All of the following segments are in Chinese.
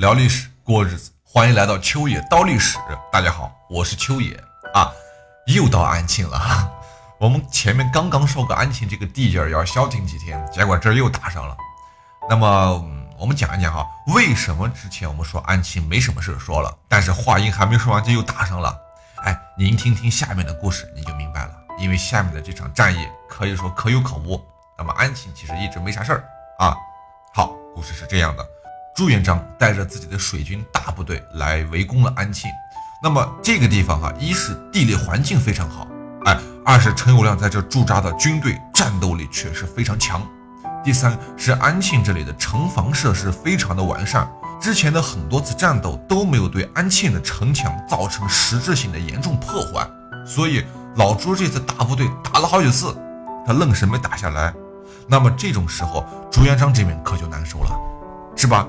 聊历史，过日子，欢迎来到秋野刀历史。大家好，我是秋野啊，又到安庆了哈。我们前面刚刚说过安庆这个地界儿要消停几天，结果这儿又打上了。那么我们讲一讲哈，为什么之前我们说安庆没什么事儿说了，但是话音还没说完就又打上了？哎，您听听下面的故事，你就明白了。因为下面的这场战役可以说可有可无。那么安庆其实一直没啥事儿啊。好，故事是这样的。朱元璋带着自己的水军大部队来围攻了安庆，那么这个地方哈，一是地理环境非常好，哎，二是陈友谅在这驻扎的军队战斗力确实非常强，第三是安庆这里的城防设施非常的完善，之前的很多次战斗都没有对安庆的城墙造成实质性的严重破坏，所以老朱这次大部队打了好几次，他愣是没打下来，那么这种时候朱元璋这边可就难受了，是吧？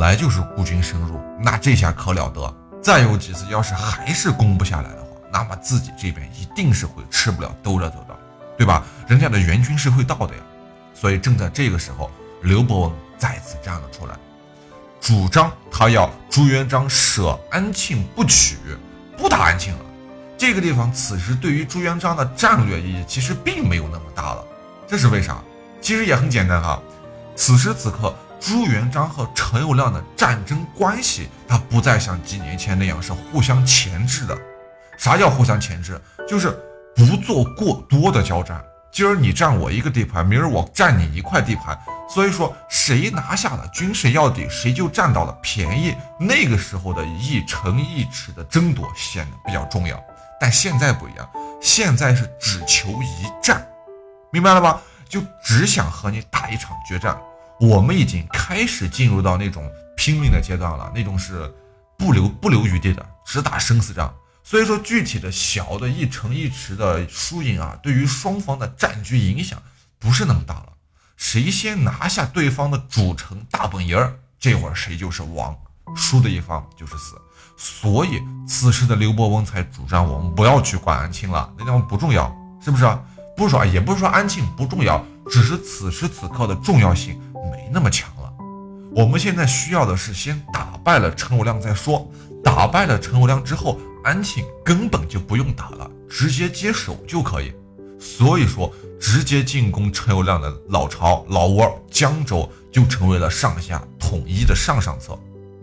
本来就是孤军深入，那这下可了得。再有几次，要是还是攻不下来的话，那么自己这边一定是会吃不了兜着走的，对吧？人家的援军是会到的呀。所以正在这个时候，刘伯温再次站了出来，主张他要朱元璋舍安庆不取，不打安庆了。这个地方此时对于朱元璋的战略意义其实并没有那么大了。这是为啥？其实也很简单哈，此时此刻。朱元璋和陈友谅的战争关系，他不再像几年前那样是互相钳制的。啥叫互相钳制？就是不做过多的交战。今儿你占我一个地盘，明儿我占你一块地盘。所以说，谁拿下了军事要地，谁就占到了便宜。那个时候的一城一池的争夺显得比较重要。但现在不一样，现在是只求一战，明白了吧？就只想和你打一场决战。我们已经开始进入到那种拼命的阶段了，那种是不留不留余地的，只打生死仗。所以说，具体的小的一城一池的输赢啊，对于双方的战局影响不是那么大了。谁先拿下对方的主城大本营儿，这会儿谁就是王，输的一方就是死。所以此时的刘伯温才主张我们不要去管安庆了，那地方不重要，是不是？不是说，也不是说安庆不重要，只是此时此刻的重要性。没那么强了，我们现在需要的是先打败了陈友谅再说。打败了陈友谅之后，安庆根本就不用打了，直接接手就可以。所以说，直接进攻陈友谅的老巢老窝江州，就成为了上下统一的上上策。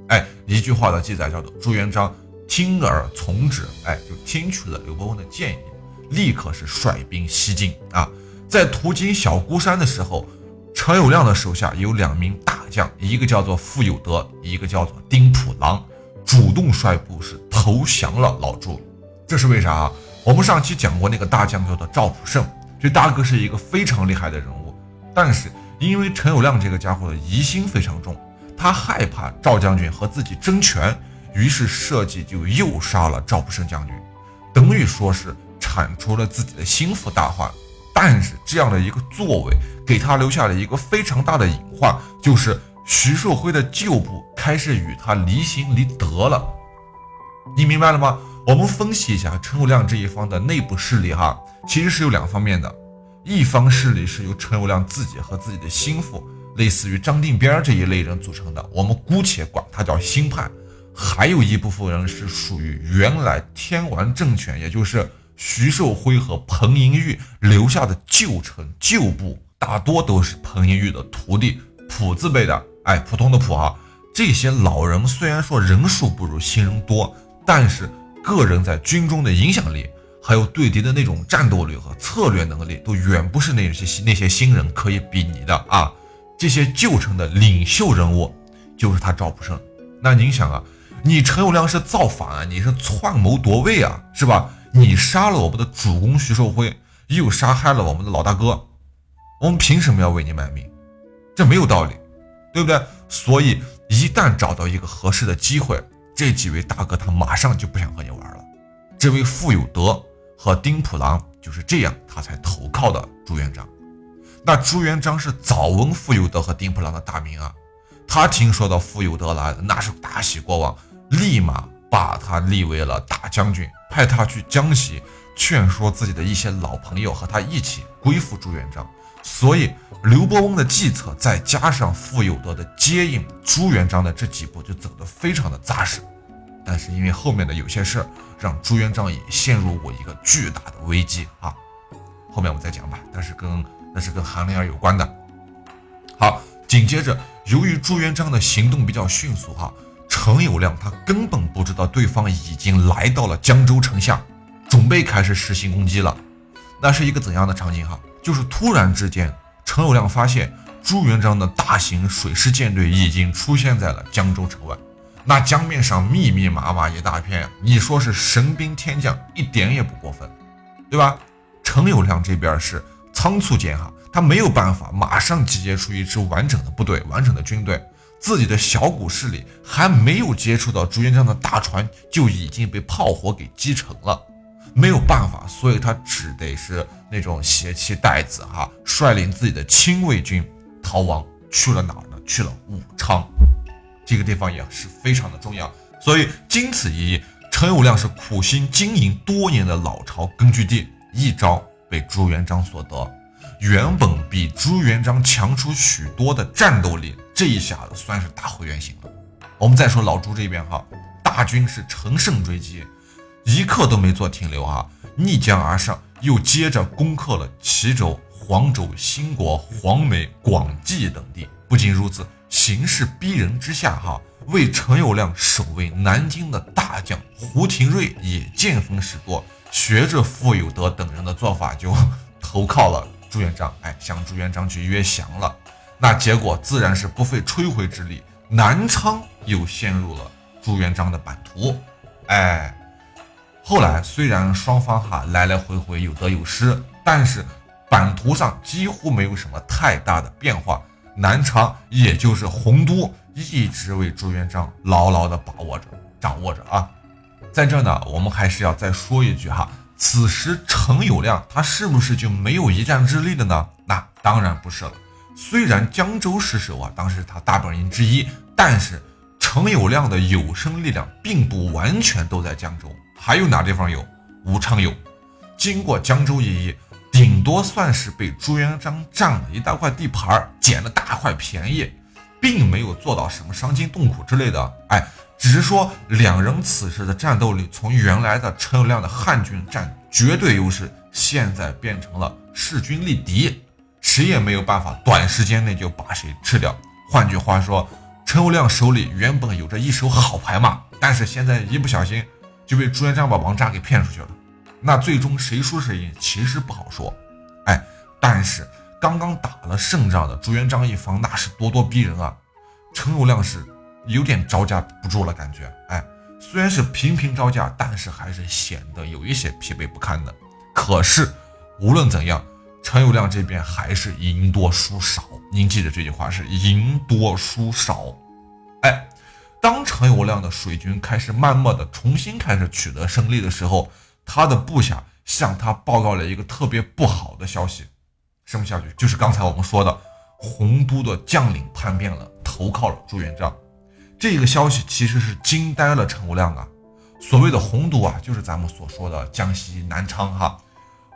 哎，一句话的记载叫做朱元璋听而从之，哎，就听取了刘伯温的建议，立刻是率兵西进啊。在途经小孤山的时候。陈友谅的手下有两名大将，一个叫做傅有德，一个叫做丁普郎，主动率部是投降了老朱。这是为啥啊？我们上期讲过，那个大将叫做赵普胜，这大哥是一个非常厉害的人物。但是因为陈友谅这个家伙的疑心非常重，他害怕赵将军和自己争权，于是设计就诱杀了赵普胜将军，等于说是铲除了自己的心腹大患。但是这样的一个作为，给他留下了一个非常大的隐患，就是徐寿辉的旧部开始与他离心离德了。你明白了吗？我们分析一下陈友谅这一方的内部势力哈，其实是有两方面的，一方势力是由陈友谅自己和自己的心腹，类似于张定边这一类人组成的，我们姑且管他叫新派；还有一部分人是属于原来天完政权，也就是。徐寿辉和彭莹玉留下的旧臣旧部，大多都是彭英玉的徒弟，普字辈的，哎，普通的普啊。这些老人虽然说人数不如新人多，但是个人在军中的影响力，还有对敌的那种战斗力和策略能力，都远不是那些那些新人可以比拟的啊。这些旧城的领袖人物，就是他赵普胜。那您想啊，你陈友谅是造反啊，你是篡谋夺位啊，是吧？你杀了我们的主公徐寿辉，又杀害了我们的老大哥，我们凭什么要为你卖命？这没有道理，对不对？所以一旦找到一个合适的机会，这几位大哥他马上就不想和你玩了。这位傅有德和丁普郎就是这样，他才投靠的朱元璋。那朱元璋是早闻傅有德和丁普郎的大名啊，他听说到傅有德来了，那是大喜过望，立马。把他立为了大将军，派他去江西劝说自己的一些老朋友和他一起归附朱元璋。所以刘伯温的计策再加上傅有德的接应，朱元璋的这几步就走得非常的扎实。但是因为后面的有些事儿，让朱元璋也陷入过一个巨大的危机啊。后面我们再讲吧。但是跟那是跟韩林儿有关的。好，紧接着，由于朱元璋的行动比较迅速哈，陈友谅他根本不知道对方已经来到了江州城下，准备开始实行攻击了。那是一个怎样的场景哈？就是突然之间，陈友谅发现朱元璋的大型水师舰队已经出现在了江州城外，那江面上密密麻麻一大片，你说是神兵天将，一点也不过分，对吧？陈友谅这边是仓促间哈。他没有办法马上集结出一支完整的部队、完整的军队，自己的小股势力还没有接触到朱元璋的大船，就已经被炮火给击沉了。没有办法，所以他只得是那种携妻带子哈，率领自己的亲卫军逃亡去了哪儿呢？去了武昌，这个地方也是非常的重要。所以经此一役，陈友谅是苦心经营多年的老巢根据地，一朝被朱元璋所得。原本比朱元璋强出许多的战斗力，这一下子算是大回原形了。我们再说老朱这边哈，大军是乘胜追击，一刻都没做停留啊，逆江而上，又接着攻克了齐州、黄州、兴国、黄梅、广济等地。不仅如此，形势逼人之下哈，为陈友谅守卫南京的大将胡廷瑞也见风使舵，学着傅有德等人的做法，就投靠了。朱元璋哎，向朱元璋去约降了，那结果自然是不费吹灰之力，南昌又陷入了朱元璋的版图。哎，后来虽然双方哈来来回回有得有失，但是版图上几乎没有什么太大的变化，南昌也就是洪都一直为朱元璋牢牢的把握着、掌握着啊。在这呢，我们还是要再说一句哈。此时陈友谅他是不是就没有一战之力的呢？那当然不是了。虽然江州失守啊，当时他大本营之一，但是陈友谅的有生力量并不完全都在江州，还有哪地方有？武昌有。经过江州一役，顶多算是被朱元璋占了一大块地盘，捡了大块便宜，并没有做到什么伤筋动骨之类的。哎。只是说，两人此时的战斗力从原来的陈友谅的汉军占绝对优势，现在变成了势均力敌，谁也没有办法短时间内就把谁吃掉。换句话说，陈友谅手里原本有着一手好牌嘛，但是现在一不小心就被朱元璋把王炸给骗出去了。那最终谁输谁赢，其实不好说。哎，但是刚刚打了胜仗的朱元璋一方那是咄咄逼人啊，陈友谅是。有点招架不住了，感觉，哎，虽然是频频招架，但是还是显得有一些疲惫不堪的。可是无论怎样，陈友谅这边还是赢多输少。您记着这句话是赢多输少。当陈友谅的水军开始慢慢的重新开始取得胜利的时候，他的部下向他报告了一个特别不好的消息。什么消息？就是刚才我们说的，洪都的将领叛变了，投靠了朱元璋。这个消息其实是惊呆了陈友谅啊！所谓的洪都啊，就是咱们所说的江西南昌哈。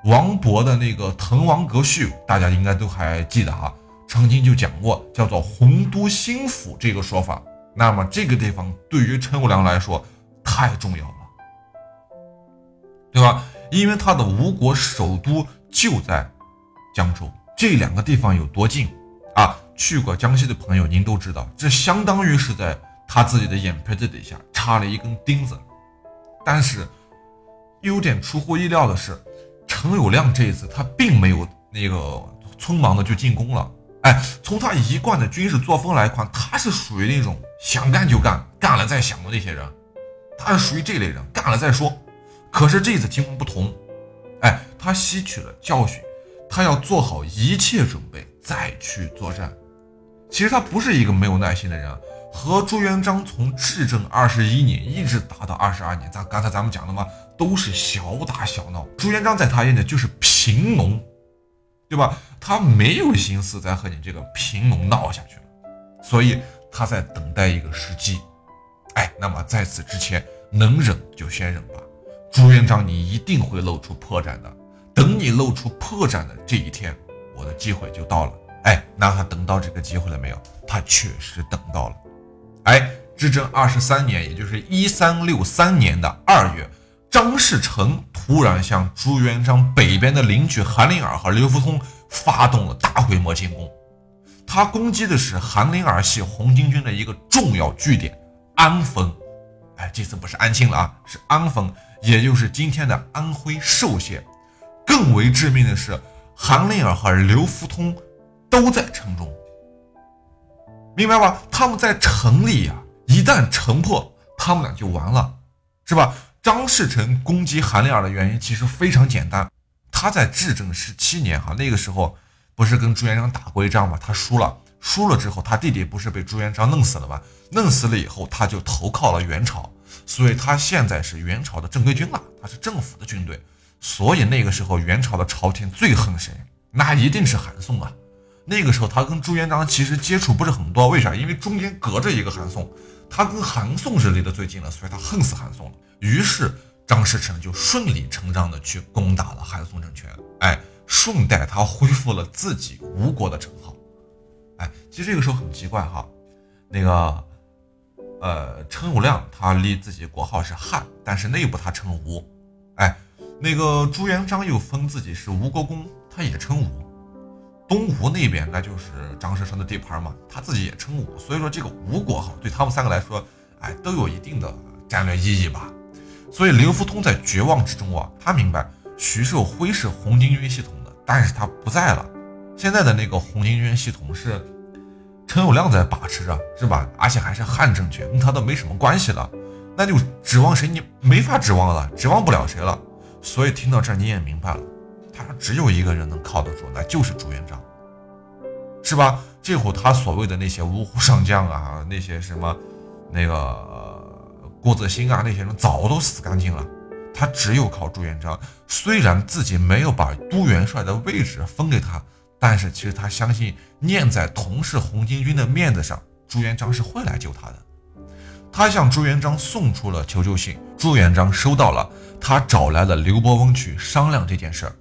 王勃的那个《滕王阁序》，大家应该都还记得哈，曾经就讲过叫做“洪都新府”这个说法。那么这个地方对于陈友谅来说太重要了，对吧？因为他的吴国首都就在江州，这两个地方有多近啊？去过江西的朋友，您都知道，这相当于是在。他自己的眼皮子底下插了一根钉子，但是有点出乎意料的是，陈友谅这一次他并没有那个匆忙的就进攻了。哎，从他一贯的军事作风来看，他是属于那种想干就干，干了再想的那些人，他是属于这类人，干了再说。可是这次情况不同，哎，他吸取了教训，他要做好一切准备再去作战。其实他不是一个没有耐心的人。和朱元璋从至正二十一年一直打到二十二年，咱刚才咱们讲的嘛，都是小打小闹。朱元璋在他眼里就是平农，对吧？他没有心思再和你这个贫农闹下去了，所以他在等待一个时机。哎，那么在此之前，能忍就先忍吧。朱元璋，你一定会露出破绽的。等你露出破绽的这一天，我的机会就到了。哎，那他等到这个机会了没有？他确实等到了。哎，至正二十三年，也就是一三六三年的二月，张士诚突然向朱元璋北边的邻居韩林儿和刘福通发动了大规模进攻。他攻击的是韩林儿系红巾军的一个重要据点安丰。哎，这次不是安庆了啊，是安丰，也就是今天的安徽寿县。更为致命的是，韩林儿和刘福通都在城中，明白吧？他们在城里呀，一旦城破，他们俩就完了，是吧？张士诚攻击韩林儿的原因其实非常简单，他在至正十七年哈，那个时候不是跟朱元璋打过一仗吗？他输了。输了之后，他弟弟不是被朱元璋弄死了吗？弄死了以后，他就投靠了元朝，所以他现在是元朝的正规军了，他是政府的军队。所以那个时候，元朝的朝廷最恨谁？那一定是韩宋啊。那个时候，他跟朱元璋其实接触不是很多，为啥？因为中间隔着一个韩宋，他跟韩宋是离得最近了，所以他恨死韩宋了。于是张士诚就顺理成章的去攻打了韩宋政权，哎，顺带他恢复了自己吴国的称号。哎，其实这个时候很奇怪哈，那个，呃，陈友谅他立自己国号是汉，但是内部他称吴。哎，那个朱元璋又封自己是吴国公，他也称吴。东吴那边那就是张士诚的地盘嘛，他自己也称吴。所以说这个吴国号对他们三个来说，哎，都有一定的战略意义吧。所以刘福通在绝望之中啊，他明白徐寿辉是红巾军系统的，但是他不在了。现在的那个红巾军系统是陈友谅在把持着，是吧？而且还是汉政权，跟他都没什么关系了，那就指望谁？你没法指望了，指望不了谁了。所以听到这儿你也明白了，他只有一个人能靠得住，那就是朱元璋，是吧？这会他所谓的那些五虎上将啊，那些什么那个郭泽兴啊，那些人早都死干净了。他只有靠朱元璋，虽然自己没有把都元帅的位置分给他。但是其实他相信，念在同是红巾军的面子上，朱元璋是会来救他的。他向朱元璋送出了求救信，朱元璋收到了，他找来了刘伯温去商量这件事儿。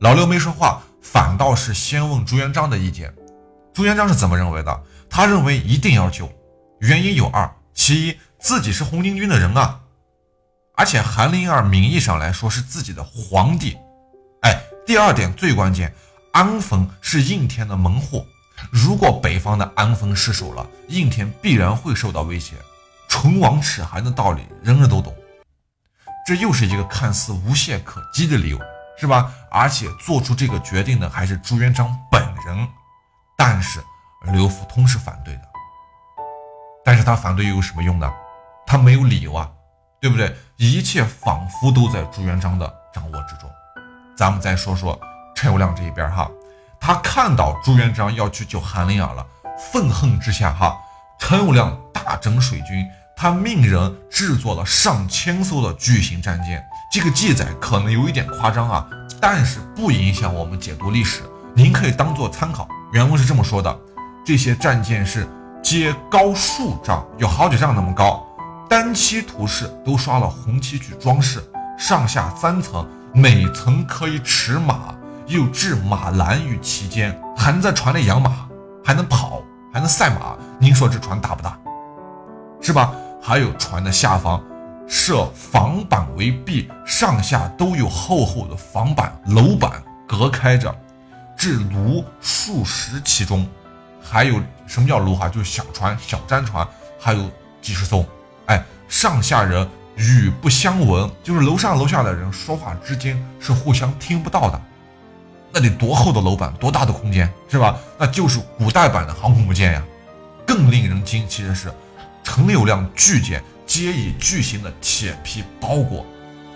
老刘没说话，反倒是先问朱元璋的意见。朱元璋是怎么认为的？他认为一定要救，原因有二：其一，自己是红巾军的人啊，而且韩林儿名义上来说是自己的皇帝。哎，第二点最关键。安丰是应天的门户，如果北方的安丰失守了，应天必然会受到威胁。唇亡齿寒的道理，人人都懂。这又是一个看似无懈可击的理由，是吧？而且做出这个决定的还是朱元璋本人。但是刘福通是反对的，但是他反对又有什么用呢？他没有理由啊，对不对？一切仿佛都在朱元璋的掌握之中。咱们再说说。陈友谅这一边哈，他看到朱元璋要去救韩林儿了，愤恨之下哈，陈友谅大整水军，他命人制作了上千艘的巨型战舰。这个记载可能有一点夸张啊，但是不影响我们解读历史，您可以当做参考。原文是这么说的：这些战舰是皆高数丈，有好几丈那么高，单漆涂饰都刷了红漆去装饰，上下三层，每层可以驰马。又置马栏于其间，还能在船内养马，还能跑，还能赛马。您说这船大不大？是吧？还有船的下方设房板为壁，上下都有厚厚的房板楼板隔开着，置炉数十其中。还有什么叫炉哈？就是小船、小战船，还有几十艘。哎，上下人语不相闻，就是楼上楼下的人说话之间是互相听不到的。那得多厚的楼板，多大的空间，是吧？那就是古代版的航空母舰呀。更令人惊奇的是，陈友谅巨舰皆以巨型的铁皮包裹，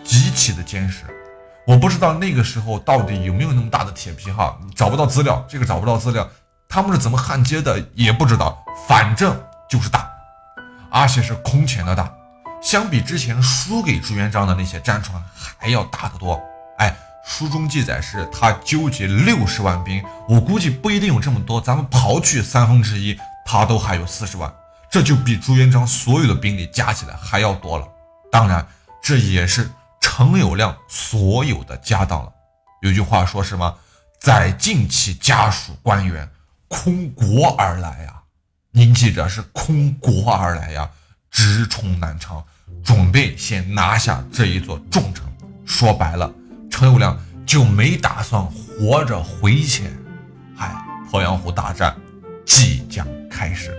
极其的坚实。我不知道那个时候到底有没有那么大的铁皮哈，找不到资料，这个找不到资料。他们是怎么焊接的也不知道，反正就是大，而且是空前的大，相比之前输给朱元璋的那些战船还要大得多。哎。书中记载是他纠集六十万兵，我估计不一定有这么多。咱们刨去三分之一，他都还有四十万，这就比朱元璋所有的兵力加起来还要多了。当然，这也是陈友谅所有的家当了。有句话说什么？在近期家属官员空国而来呀！您记着是空国而来呀，直冲南昌，准备先拿下这一座重城。说白了，陈友谅就没打算活着回去。嗨，鄱阳湖大战即将开始。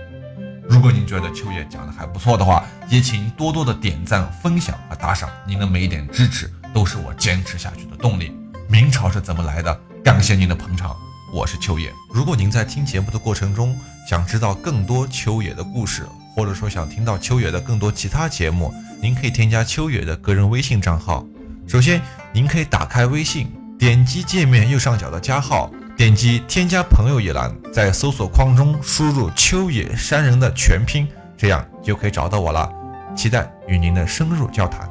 如果您觉得秋叶讲的还不错的话，也请您多多的点赞、分享和打赏。您的每一点支持都是我坚持下去的动力。明朝是怎么来的？感谢您的捧场，我是秋野。如果您在听节目的过程中想知道更多秋野的故事，或者说想听到秋野的更多其他节目，您可以添加秋野的个人微信账号。首先，您可以打开微信，点击界面右上角的加号，点击添加朋友一栏，在搜索框中输入“秋野山人”的全拼，这样就可以找到我了。期待与您的深入交谈。